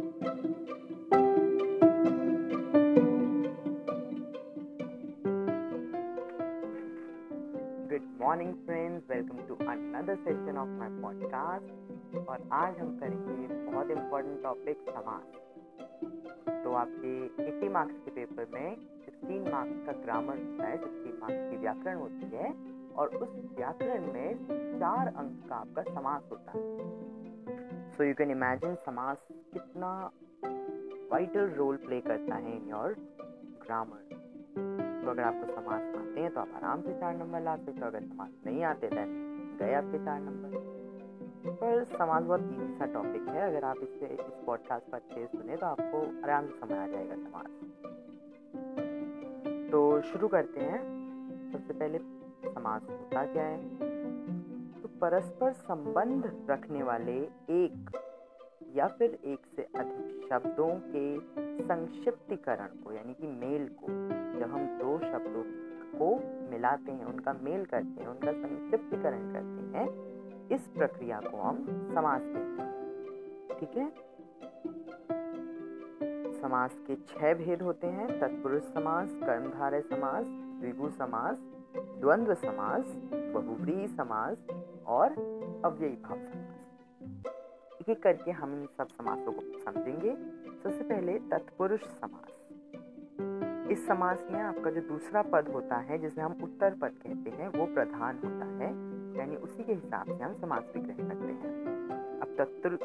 Good morning friends welcome to another session of my podcast और आज हम करेंगे बहुत इम्पोर्टेंट टॉपिक समाज तो आपके 80 मार्क्स के पेपर में 16 मार्क्स का ग्रामर होता है 16 मार्क्स की व्याकरण होती है और उस व्याकरण में चार अंक का आपका समास होता है। सो यू कैन इमेजिन समास कितना वाइटल रोल प्ले करता है इन योर ग्रामर तो अगर आपको समास आते हैं तो आप आराम से चार नंबर ला सकते हो। अगर समास नहीं आते देन गए आपके चार नंबर। पर समाज बहुत ईजी सा टॉपिक है। अगर आप इससे इस पॉडकास्ट पर अच्छे सुने तो आपको आराम से समझ आ जाएगा समाज। तो शुरू करते हैं। सबसे पहले समाज होता क्या है? परस्पर संबंध रखने वाले एक या फिर एक से अधिक शब्दों के संक्षिप्तीकरण को, यानी कि मेल को, जब हम दो शब्दों को मिलाते हैं, उनका मेल करते हैं, उनका संक्षिप्तीकरण करते हैं, इस प्रक्रिया को हम समास कहते हैं। ठीक है? समास के छह भेद होते हैं, तत्पुरुष समास, कर्मधारय समास, द्विगु समास, द्वंद्व समास, बहुव्रीहि समास और अव्ययी भाव समास एक एक करके हम इन सब समासों को समझेंगे। सबसे पहले तत्पुरुष समास। इस समास में आपका जो दूसरा पद होता है, जिसे हम उत्तर पद कहते हैं, वो प्रधान होता है। यानी उसी के हिसाब से हम समास विग्रह करते हैं। अब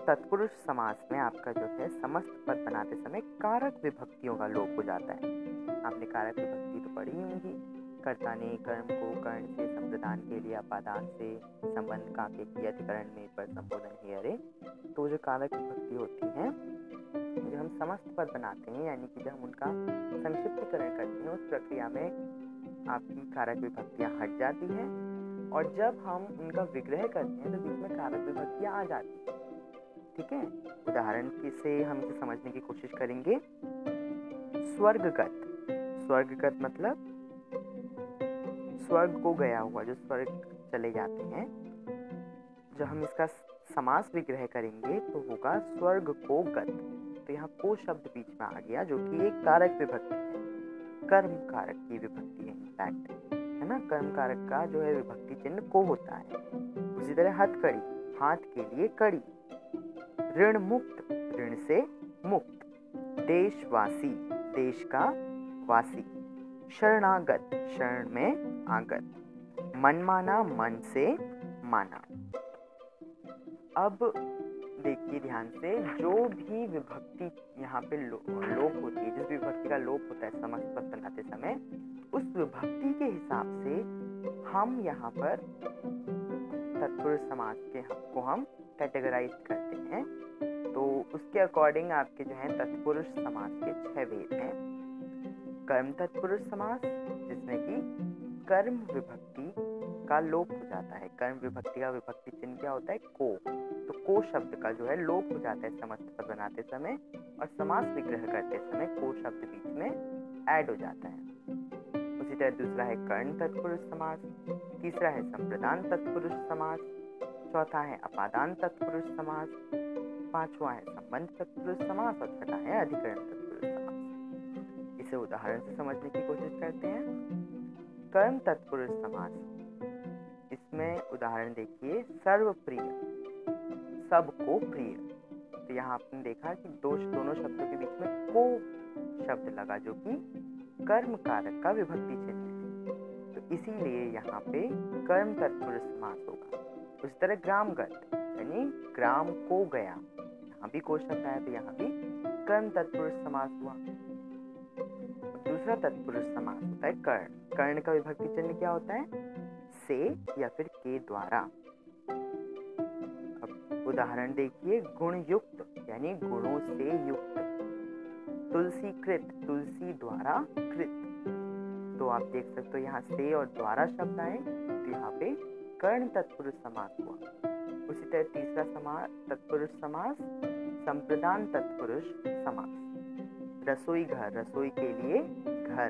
तत्पुरुष समास में आपका जो है, समस्त पद बनाते समय कारक विभक्तियों का लोप हो जाता है। आपने कारक विभक्ति तो पढ़ी होंगी। कर्ता ने कर्म को कर्ण से संप्रदान के लिए अपादान से संबंध का के अधिकरण में पर संबोधन ही। अरे तो जो कारक विभक्ति होती है, जो हम समस्त पद बनाते हैं, यानी कि जब हम उनका संक्षिप्तीकरण करते हैं, उस प्रक्रिया में आपकी कारक विभक्तियाँ हट जाती हैं। और जब हम उनका विग्रह करते हैं तो बीच में कारक विभक्तियाँ आ जाती हैं। ठीक है? उदाहरण से हम इसे समझने की कोशिश करेंगे। स्वर्गगत। स्वर्गगत मतलब स्वर्ग को गया हुआ, जो स्वर्ग चले जाते हैं, जब हम इसका समास विग्रह करेंगे तो होगा स्वर्ग को गत। तो यहाँ को शब्द बीच में आ गया, जो कि एक कारक विभक्ति है। कर्म कारक की विभक्ति है इनफैक्ट है ना? कर्म कारक का जो है विभक्ति चिन्ह को होता है। उसी तरह हथकड़ी हाथ के लिए कड़ी। ऋण मुक्त, ऋण से मुक्त। देशवासी, देश का वासी। शरणागत शरण में आगत। मन माना से माना। अब देखिए ध्यान से जो भी विभक्ति यहाँ पे लो, लोप होती है जिस विभक्ति का लोप होता है समस्त पद बनाते समय उस विभक्ति के हिसाब से हम यहाँ पर तत्पुरुष समाज के को हम कैटेगराइज करते हैं। तो उसके अकॉर्डिंग आपके जो है तत्पुरुष समाज के छह भेद हैं। कर्म तत्पुरुष समाज जिसमें कि कर्म विभक्ति का लोप हो जाता है। कर्म विभक्ति का विभक्ति चिन्ह क्या होता है? को। तो को शब्द का जो है लोप हो जाता है समस्त पद बनाते समय और समास विग्रह करते समय को शब्द बीच में ऐड हो जाता है। उसी तरह दूसरा है कर्ण तत्पुरुष समास, तीसरा है संप्रदान तत्पुरुष समास, चौथा है अपादान तत्पुरुष समास, पांचवा है संबंध तत्पुरुष समास और छठा है अधिकरण तत्पुरुष समास इसे उदाहरण से समझने की कोशिश करते हैं। कर्म तत्पुरुष समास इसमें उदाहरण देखिए, सर्वप्रिय। सबको प्रिय। तो यहाँ आपने देखा कि दो दोनों शब्दों के बीच में को शब्द लगा, जो कि कर्म कारक का विभक्ति चिन्ह है। तो इसीलिए यहाँ पे कर्म तत्पुरुष समास होगा। उसी तरह ग्रामगत, यानी ग्राम को गया। यहाँ भी को शब्द आया तो यहाँ भी कर्म तत्पुरुष समास हुआ। दूसरा तत्पुरुष समास होता है कर्ण। कर्ण का विभक्ति चिन्ह क्या होता है? से या फिर के द्वारा। अब उदाहरण देखिए गुण युक्त यानी गुणों से युक्त। तुलसी कृत तुलसी द्वारा कृत। तो आप देख सकते हो यहाँ से और द्वारा शब्द आए तो यहाँ पे कर्ण तत्पुरुष समास हुआ। उसी तरह तीसरा समास तत्पुरुष समास, संप्रदान तत्पुरुष समास। रसोई घर, रसोई के लिए घर,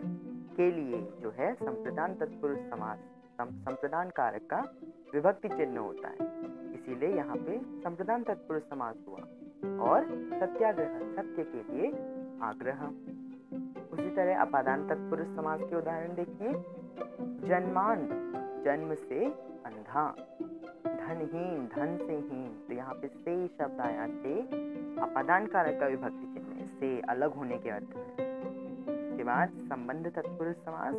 के लिए जो है संप्रदान तत्पुरुष समास संप्रदान कारक का विभक्ति चिन्ह होता है। इसीलिए यहाँ पे संप्रदान तत्पुरुष समास हुआ और सत्याग्रह, सत्य के लिए आग्रह। उसी तरह अपादान तत्पुरुष समाज के उदाहरण देखिए। जन्मांध जन्म से अंधा, धनहीन, धन से हीन तो यहाँ पे से शब्द आया से अपादान कारक का विभक्ति चिन्ह। से अलग होने के अर्थ में इसके बाद संबंध तत्पुरुष समास,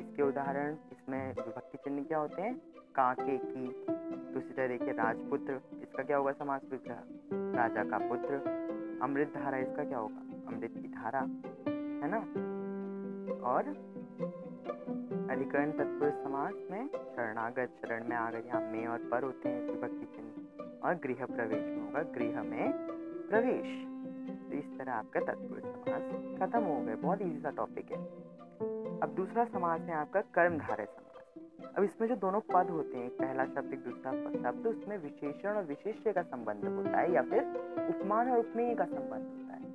इसके उदाहरण, इसमें विभक्ति चिन्ह क्या होते हैं? का के, दूसरी तरह देखिए राजपुत्र, इसका क्या होगा समास विग्रह? राजा का पुत्र, अमृत धारा, इसका क्या होगा? अमृत की धारा, है ना? और अधिकरण तत्पुरुष समास में शरणागत शरण में आ गए यहाँ में और पर होते हैं विभक्ति चिन्ह। और गृह प्रवेश में होगा, गृह में प्रवेश। तो इस तरह आपका तत्पुरुष समास खत्म हो गए बहुत इजी सा टॉपिक है। अब दूसरा समास है आपका कर्मधारय समास अब इसमें जो दोनों पद होते हैं, पहला शब्द एक दूसरा शब्द तो उसमें विशेषण और विशेष्य का संबंध होता है या फिर उपमान और उपमेय का संबंध होता है।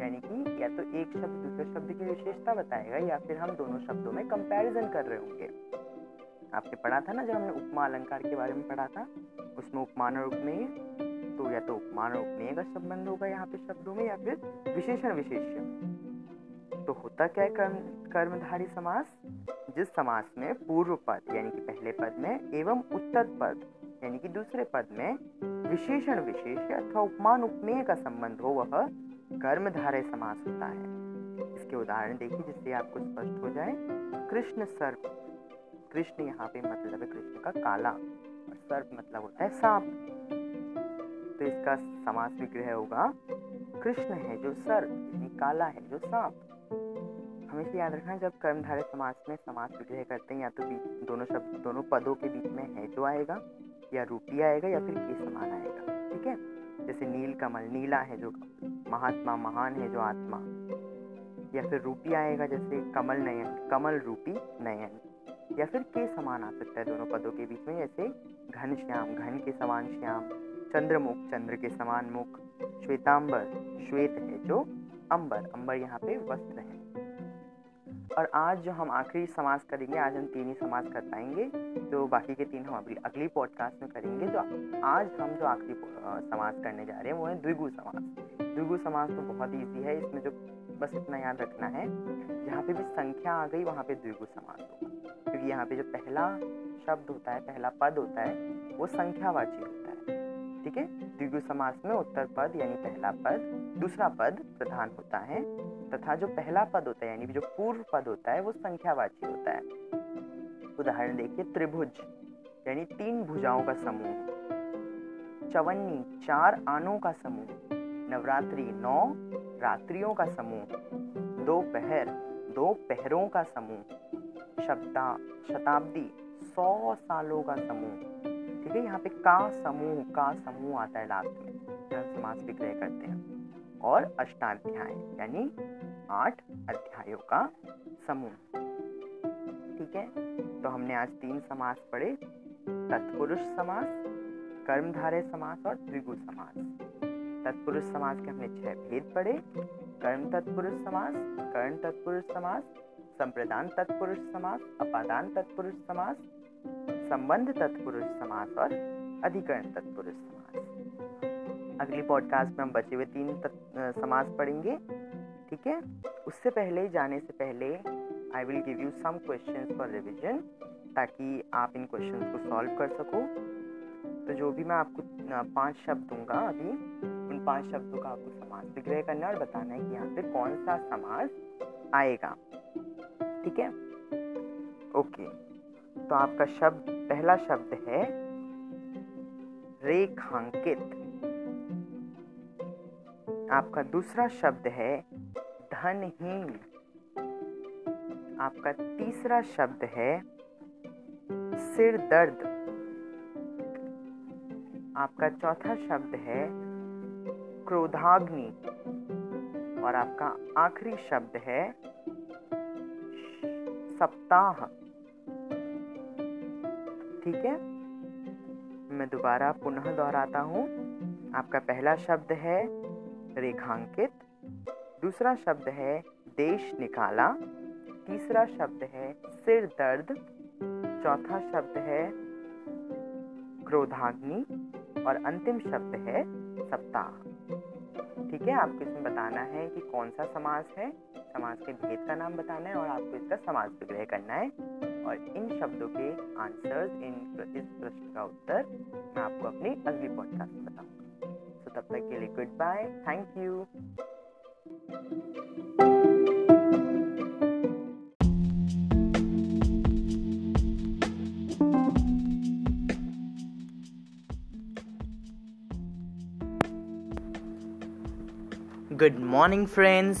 यानी कि या तो एक शब्द दूसरे शब्द की विशेषता बताएगा या फिर हम दोनों शब्दों में कंपैरिजन कर रहे होंगे। आपने पढ़ा था ना जब हमने उपमा अलंकार के बारे में पढ़ा था? उसमें उपमान और उपमेय तो या तो उपमान और उपमेय का संबंध होगा यहाँ पे शब्दों में या फिर विशेषण विशेष्य तो होता क्या है कर्म, कर्मधारी समास? जिस समास में पूर्व पद, यानी कि पहले पद में, एवं उत्तर पद, यानी कि दूसरे पद में विशेषण विशेष अथवा उपमान उपमेय का संबंध हो, वह कर्मधारय समास होता है। इसके उदाहरण देखिए जिससे आपको स्पष्ट हो जाए। कृष्ण सर्प। कृष्ण यहाँ पे मतलब है कृष्ण का काला। और सर्प मतलब होता है सांप। तो इसका समास विग्रह होगा। कृष्ण है जो सर्प यानी काला है जो सांप। हमेशा याद रखना जब कर्मधारय समास में समास विग्रह करते हैं, या तो दोनों शब्द, दोनों पदों के बीच में है जो आएगा, या रूपी आएगा, या फिर के समान आएगा। ठीक है? जैसे नील कमल नीला है जो महात्मा महान है जो आत्मा। या फिर रूपी आएगा, जैसे कमल नयन, कमल रूपी नयन। या फिर के समान आ सकता है दोनों पदों के बीच में, जैसे घन श्याम, घन के समान श्याम। चंद्रमुख, चंद्र के समान मुख, श्वेतांबर, श्वेत है जो अंबर अंबर यहाँ पे वस्त्र है। और आज जो हम आखिरी समास करेंगे, आज हम तीन ही समास कर पाएँगे तो बाकी के तीन हम अगली अगली पॉडकास्ट में करेंगे तो आज हम जो आखिरी समास करने जा रहे हैं, वो है द्विगु समास। द्विगु समास तो बहुत ईजी है, इसमें जो बस इतना याद रखना है, जहाँ पे भी संख्या आ गई, वहाँ पे द्विगु समास होगा। क्योंकि यहाँ पे जो पहला शब्द होता है, पहला पद होता है, वो संख्यावाची होता है। ठीक है द्विगु समास में उत्तर पद, यानी पहला पद, दूसरा पद प्रधान होता है, तथा जो पहला पद होता है, यानी जो पूर्व पद होता है, वो संख्यावाची होता है। उदाहरण देखिए, त्रिभुज, यानी तीन भुजाओं का समूह, चवन्नी, चार आनों का समूह, नवरात्रि, नौ रात्रियों का समूह, दो पहर, दो पहरों का समूह, शब्दा, शताब्दी, सौ सालों का समूह है यहाँ पे का समूह का समूह आता है लास्ट में। समास विग्रह करते हैं। और अष्टाध्याय, यानी आठ अध्यायों का समूह। ठीक है? तो हमने आज तीन समास पढ़े। तत्पुरुष समास, कर्मधारय समास और द्विगु समास। तत्पुरुष समास के हमने छह भेद पढ़े। कर्म तत्पुरुष समास, कर्ण तत्पुरुष समास, संप्रदान तत्पुरुष समास, अपादान तत्पुरुष समास संबंध तत्पुरुष समास और अधिकरण तत्पुरुष समास। अगली पॉडकास्ट में हम बचे हुए तीन समास पढ़ेंगे, ठीक है? उससे पहले, जाने से पहले I will give you some questions for revision ताकि आप इन क्वेश्चंस को सॉल्व कर सको। तो जो भी मैं आपको पाँच शब्द दूँगा अभी, उन पाँच शब्दों का आपको समास विग्रह करना है और बताना है कि यहाँ पे कौन सा समास आएगा। ठीक है? ओके तो आपका शब्द, पहला शब्द है रेखांकित। आपका दूसरा शब्द है धनहीन। आपका तीसरा शब्द है सिर दर्द आपका चौथा शब्द है क्रोधाग्नि। और आपका आखिरी शब्द है सप्ताह। ठीक है? मैं दोबारा पुनः दोहराता हूँ। आपका पहला शब्द है रेखांकित, दूसरा शब्द है देश निकाला, तीसरा शब्द है सिर दर्द, चौथा शब्द है क्रोधाग्नि और अंतिम शब्द है सप्ताह। ठीक है, आपको इसमें बताना है कि कौन सा समास है? समास के भेद का नाम बताना है और आपको इसका समास विग्रह करना है। और इन शब्दों के आंसर्स इन इस प्रश्न का उत्तर मैं आपको अपनी अगली पॉडकास्ट में बताऊँगा तो तब तक के लिए goodbye thank you Good morning, friends.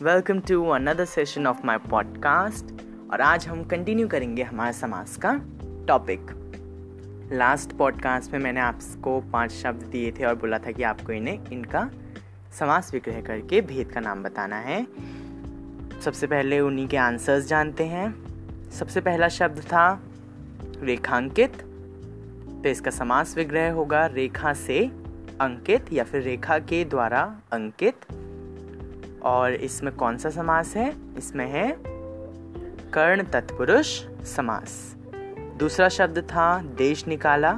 Welcome to another session of my podcast. और आज हम कंटिन्यू करेंगे हमारे समास का टॉपिक लास्ट पॉडकास्ट में मैंने आपको पाँच शब्द दिए थे और बोला था कि आपको इन्हें इनका समास विग्रह करके भेद का नाम बताना है। सबसे पहले उन्हीं के आंसर्स जानते हैं। सबसे पहला शब्द था रेखांकित। तो इसका समास विग्रह होगा रेखा से अंकित या फिर रेखा के द्वारा अंकित। और इसमें कौन सा समास है? इसमें है कर्ण तत्पुरुष समास। दूसरा शब्द था देश निकाला।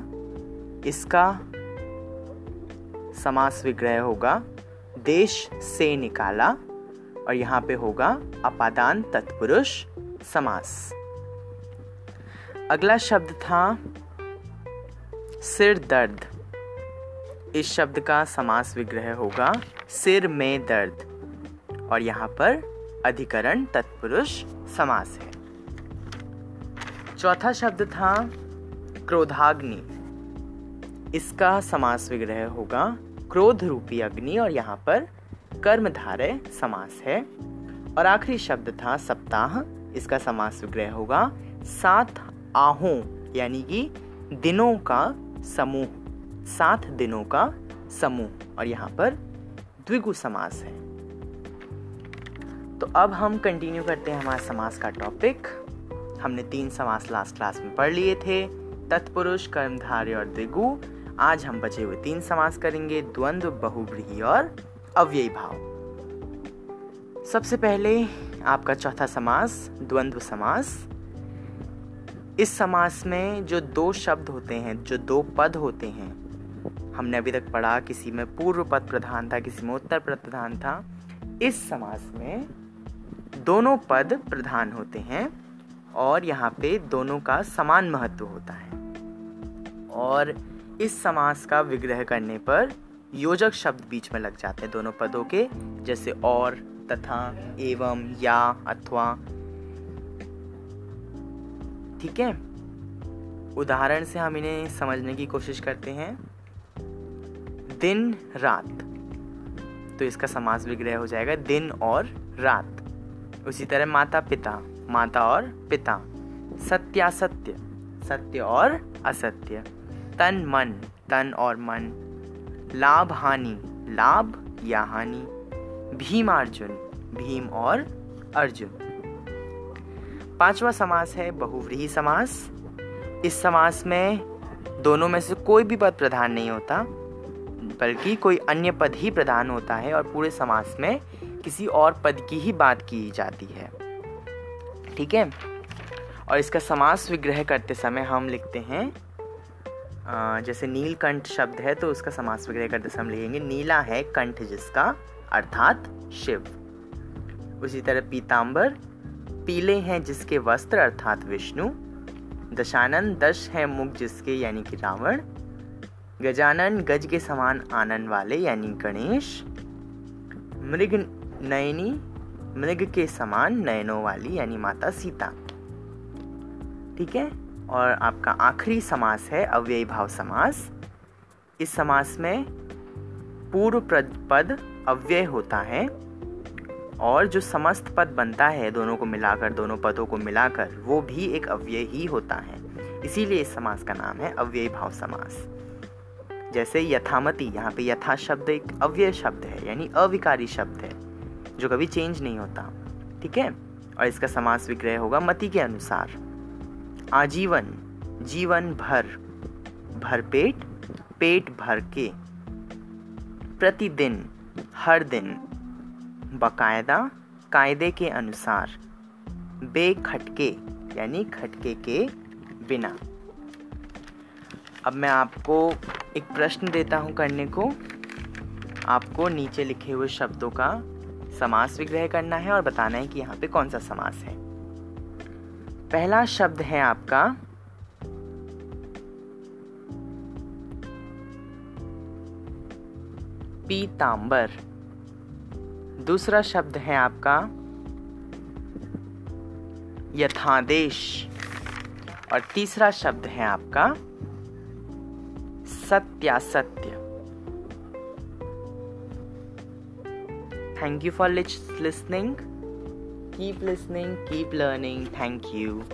इसका समास विग्रह होगा देश से निकाला और यहाँ पे होगा अपादान तत्पुरुष समास। अगला शब्द था सिर दर्द। इस शब्द का समास विग्रह होगा सिर में दर्द। और यहाँ पर अधिकरण तत्पुरुष समास है। चौथा शब्द था क्रोधाग्नि। इसका समास विग्रह होगा क्रोध रूपी अग्नि और यहाँ पर कर्मधारय समास है। और आखिरी शब्द था सप्ताह। इसका समास विग्रह होगा सात आहों, यानी कि दिनों का समूह। सात दिनों का समूह। और यहाँ पर द्विगु समास है। तो अब हम कंटिन्यू करते हैं हमारे समास का टॉपिक हमने तीन समास लास्ट क्लास में पढ़ लिए थे. तत्पुरुष कर्मधार्य और द्विगु आज हम बचे हुए तीन समास करेंगे, द्वंद्व बहुब्रीही और अव्ययी भाव. सबसे पहले आपका चौथा समास, द्वंद्व समास. इस समास में जो दो शब्द होते हैं, जो दो पद होते हैं, हमने अभी तक पढ़ा, किसी में पूर्व पद प्रधान था, किसी में उत्तर पद प्रधान था. इस समास में दोनों पद प्रधान होते हैं और यहाँ पे दोनों का समान महत्व होता है। और इस समास का विग्रह करने पर योजक शब्द बीच में लग जाते हैं दोनों पदों के, जैसे और, तथा, एवं, या, अथवा। ठीक है? उदाहरण से हम इन्हें समझने की कोशिश करते हैं। दिन, रात। तो इसका समास विग्रह हो जाएगा दिन और रात। उसी तरह माता पिता, माता और पिता। सत्यासत्य सत्य और असत्य। तन मन, तन और मन। लाभ हानि, लाभ या हानि। भीम अर्जुन, भीम और अर्जुन। पांचवा समास है बहुव्रीही समास। इस समास में दोनों में से कोई भी पद प्रधान नहीं होता, बल्कि कोई अन्य पद ही प्रधान होता है और पूरे समास में किसी और पद की ही बात की जाती है। ठीक है? और इसका समास विग्रह करते समय हम लिखते हैं जैसे नीलकंठ शब्द है तो उसका समास विग्रह करते समय लिखेंगे, नीला है कंठ जिसका, अर्थात शिव। उसी तरह पीताम्बर पीले हैं जिसके वस्त्र, अर्थात विष्णु। दशानन, दश है मुख जिसके, यानी कि रावण। गजानन, गज के समान आनंद वाले, यानी गणेश। मृग नयनी मृग के समान नयनों वाली, यानी माता सीता। ठीक है? और आपका आखिरी समास है, अव्ययी भाव समास। इस समास में पूर्व पद अव्यय होता है, और जो समस्त पद बनता है, दोनों को मिलाकर, दोनों पदों को मिलाकर, वो भी एक अव्यय ही होता है। इसीलिए इस समास का नाम है अव्यय भाव समास। जैसे यथामति, यहाँ पे यथा शब्द एक अव्यय शब्द है, यानी अविकारी शब्द है। जो कभी चेंज नहीं होता, ठीक है? और इसका समास विग्रह होगा मति के अनुसार। आजीवन, जीवन भर भर पेट पेट भर के। प्रतिदिन, हर दिन, बकायदा, कायदे के अनुसार बेखटके यानी खटके के बिना। अब मैं आपको एक प्रश्न देता हूँ करने को। आपको नीचे लिखे हुए शब्दों का समास विग्रह करना है और बताना है कि यहाँ पे कौन सा समास है। पहला शब्द है आपका, पीतांबर। दूसरा शब्द है आपका, यथादेश। और तीसरा शब्द है आपका, सत्यासत्य। Thank you for listening. Keep listening, keep learning. Thank you.